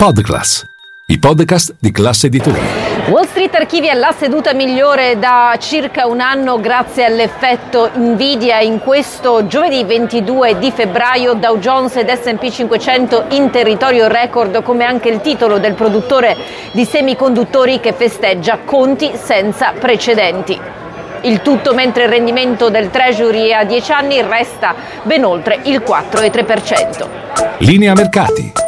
Podclass, i podcast di classe editoriale. Wall Street archivia la seduta migliore da circa un anno grazie all'effetto Nvidia. In questo giovedì 22 di febbraio Dow Jones ed S&P 500 in territorio record come anche il titolo del produttore di semiconduttori che festeggia conti senza precedenti. Il tutto mentre il rendimento del Treasury a 10 anni resta ben oltre il 4,3%. Linea mercati.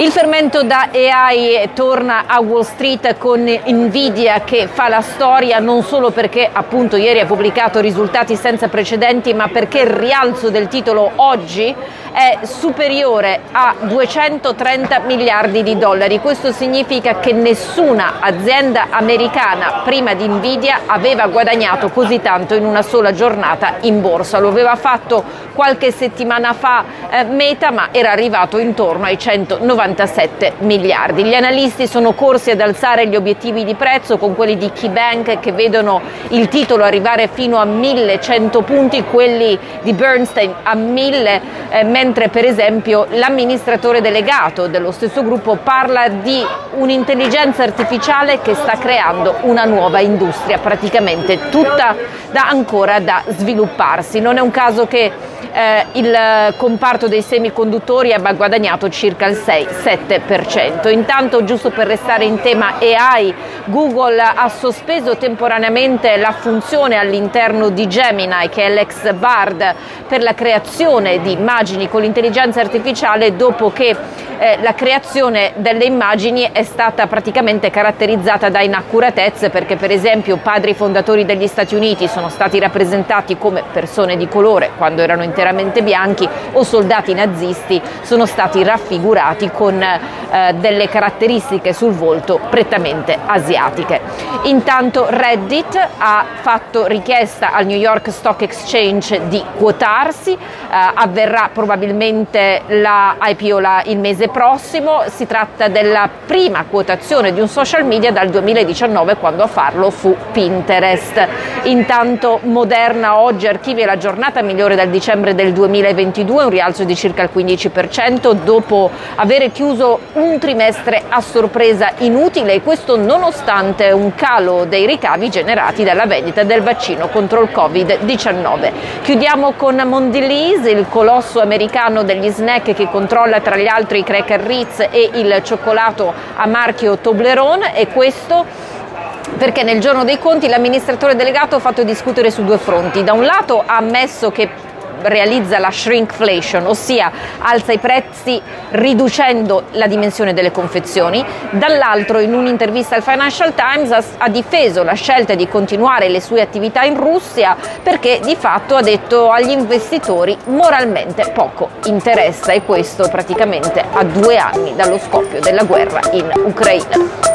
Il fermento da AI torna a Wall Street con Nvidia che fa la storia non solo perché appunto ieri ha pubblicato risultati senza precedenti, ma perché il rialzo del titolo oggi è superiore a 230 miliardi di dollari. Questo significa che nessuna azienda americana prima di Nvidia aveva guadagnato così tanto in una sola giornata in borsa. Lo aveva fatto qualche settimana fa eh, Meta, ma era arrivato intorno ai 197 miliardi. Gli analisti sono corsi ad alzare gli obiettivi di prezzo con quelli di KeyBank che vedono il titolo arrivare fino a 1100 punti, quelli di Bernstein a 1000 eh, mentre per esempio l'amministratore delegato dello stesso gruppo parla di un'intelligenza artificiale che sta creando una nuova industria, praticamente tutta da ancora da svilupparsi. Non è un caso che eh, il comparto dei semiconduttori abbia guadagnato circa il 6-7%. Intanto, giusto per restare in tema AI, Google ha sospeso temporaneamente la funzione all'interno di Gemini, che è l'ex Bard, per la creazione di immagini con l'intelligenza artificiale dopo che eh, la creazione delle immagini è stata praticamente caratterizzata da inaccuratezze perché per esempio padri fondatori degli Stati Uniti sono stati rappresentati come persone di colore quando erano interamente bianchi o soldati nazisti sono stati raffigurati con eh, delle caratteristiche sul volto prettamente asiatiche. Intanto Reddit ha fatto richiesta al New York Stock Exchange di quotarsi, eh, avverrà probabilmente la IPO la, il mese prossimo, si tratta della prima quotazione di un social media dal 2019 quando a farlo fu Pinterest. Intanto Moderna oggi archivia la giornata migliore dal dicembre del 2022, un rialzo di circa il 15% dopo aver chiuso un trimestre a sorpresa inutile e questo nonostante un calo dei ricavi generati dalla vendita del vaccino contro il Covid-19. Chiudiamo con Mondelez, il colosso americano degli snack che controlla tra gli altri i cracker Ritz e il cioccolato a marchio Toblerone e questo perché nel giorno dei conti l'amministratore delegato ha fatto discutere su due fronti. Da un lato ha ammesso che realizza la shrinkflation, ossia alza i prezzi riducendo la dimensione delle confezioni. Dall'altro, in un'intervista al Financial Times, ha, difeso la scelta di continuare le sue attività in Russia perché di fatto ha detto agli investitori moralmente poco interessa e questo praticamente a due anni dallo scoppio della guerra in Ucraina.